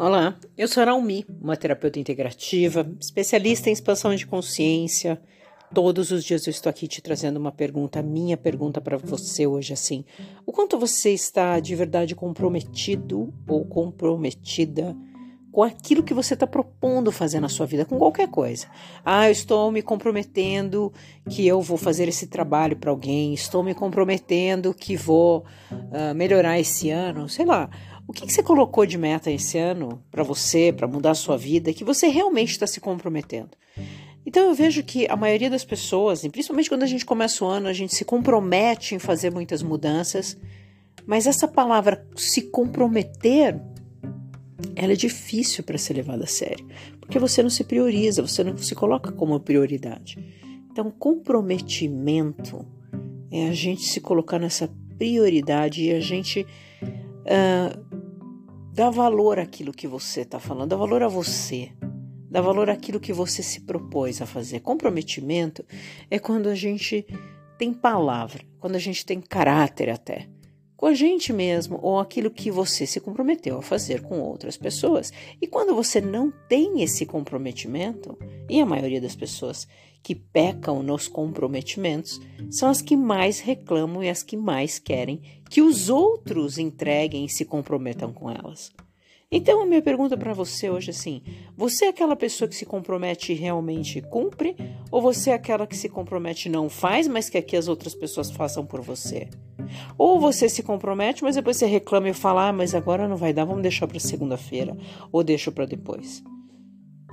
Olá, eu sou a Naomi, uma terapeuta integrativa, especialista em expansão de consciência. Todos os dias eu estou aqui te trazendo uma pergunta, minha pergunta para você hoje assim: o quanto você está de verdade comprometido ou comprometida com aquilo que você está propondo fazer na sua vida, com qualquer coisa. Ah, eu estou me comprometendo que eu vou fazer esse trabalho para alguém, estou me comprometendo que vou uh, melhorar esse ano, sei lá. O que, que você colocou de meta esse ano para você, para mudar a sua vida, que você realmente está se comprometendo? Então eu vejo que a maioria das pessoas, principalmente quando a gente começa o ano, a gente se compromete em fazer muitas mudanças, mas essa palavra se comprometer, ela é difícil para ser levada a sério, porque você não se prioriza, você não se coloca como prioridade. Então, comprometimento é a gente se colocar nessa prioridade e a gente uh, Dá valor àquilo que você está falando, dá valor a você, dá valor àquilo que você se propôs a fazer. Comprometimento é quando a gente tem palavra, quando a gente tem caráter até com a gente mesmo ou aquilo que você se comprometeu a fazer com outras pessoas. E quando você não tem esse comprometimento, e a maioria das pessoas que pecam nos comprometimentos são as que mais reclamam e as que mais querem que os outros entreguem e se comprometam com elas. Então, a minha pergunta para você hoje é assim: você é aquela pessoa que se compromete e realmente cumpre? Ou você é aquela que se compromete e não faz, mas quer que as outras pessoas façam por você? Ou você se compromete, mas depois você reclama e fala: ah, mas agora não vai dar, vamos deixar para segunda-feira, ou deixa para depois.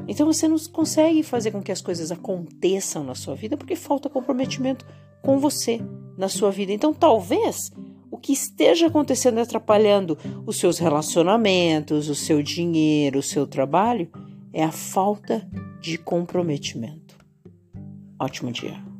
Então você não consegue fazer com que as coisas aconteçam na sua vida porque falta comprometimento com você na sua vida. Então talvez que esteja acontecendo atrapalhando os seus relacionamentos, o seu dinheiro, o seu trabalho é a falta de comprometimento. Ótimo dia.